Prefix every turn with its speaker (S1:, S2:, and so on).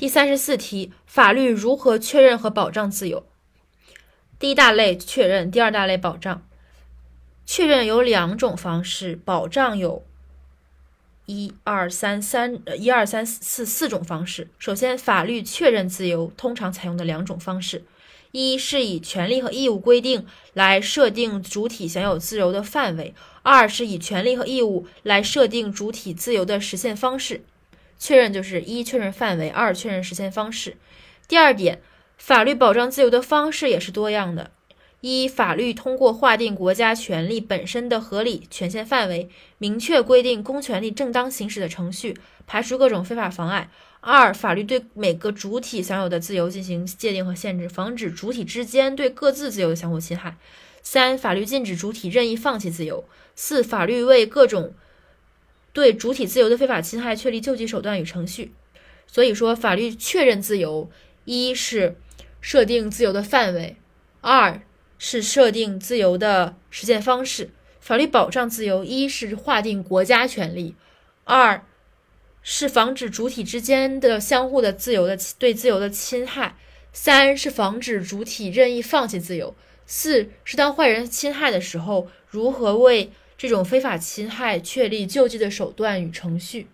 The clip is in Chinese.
S1: 第三十四题，法律如何确认和保障自由？第一大类确认，第二大类保障。确认有两种方式，保障有一二三三呃一二三四四种方式。首先，法律确认自由通常采用的两种方式：一是以权利和义务规定来设定主体享有自由的范围；二是以权利和义务来设定主体自由的实现方式。确认就是一确认范围，二确认实现方式。第二点，法律保障自由的方式也是多样的。一、法律通过划定国家权力本身的合理权限范围，明确规定公权力正当行使的程序，排除各种非法妨碍。二、法律对每个主体享有的自由进行界定和限制，防止主体之间对各自自由的相互侵害。三、法律禁止主体任意放弃自由。四、法律为各种对主体自由的非法侵害确立救济手段与程序，所以说法律确认自由，一是设定自由的范围，二是设定自由的实践方式。法律保障自由，一是划定国家权利，二是防止主体之间的相互的自由的对自由的侵害，三是防止主体任意放弃自由，四是当坏人侵害的时候，如何为这种非法侵害确立救济的手段与程序。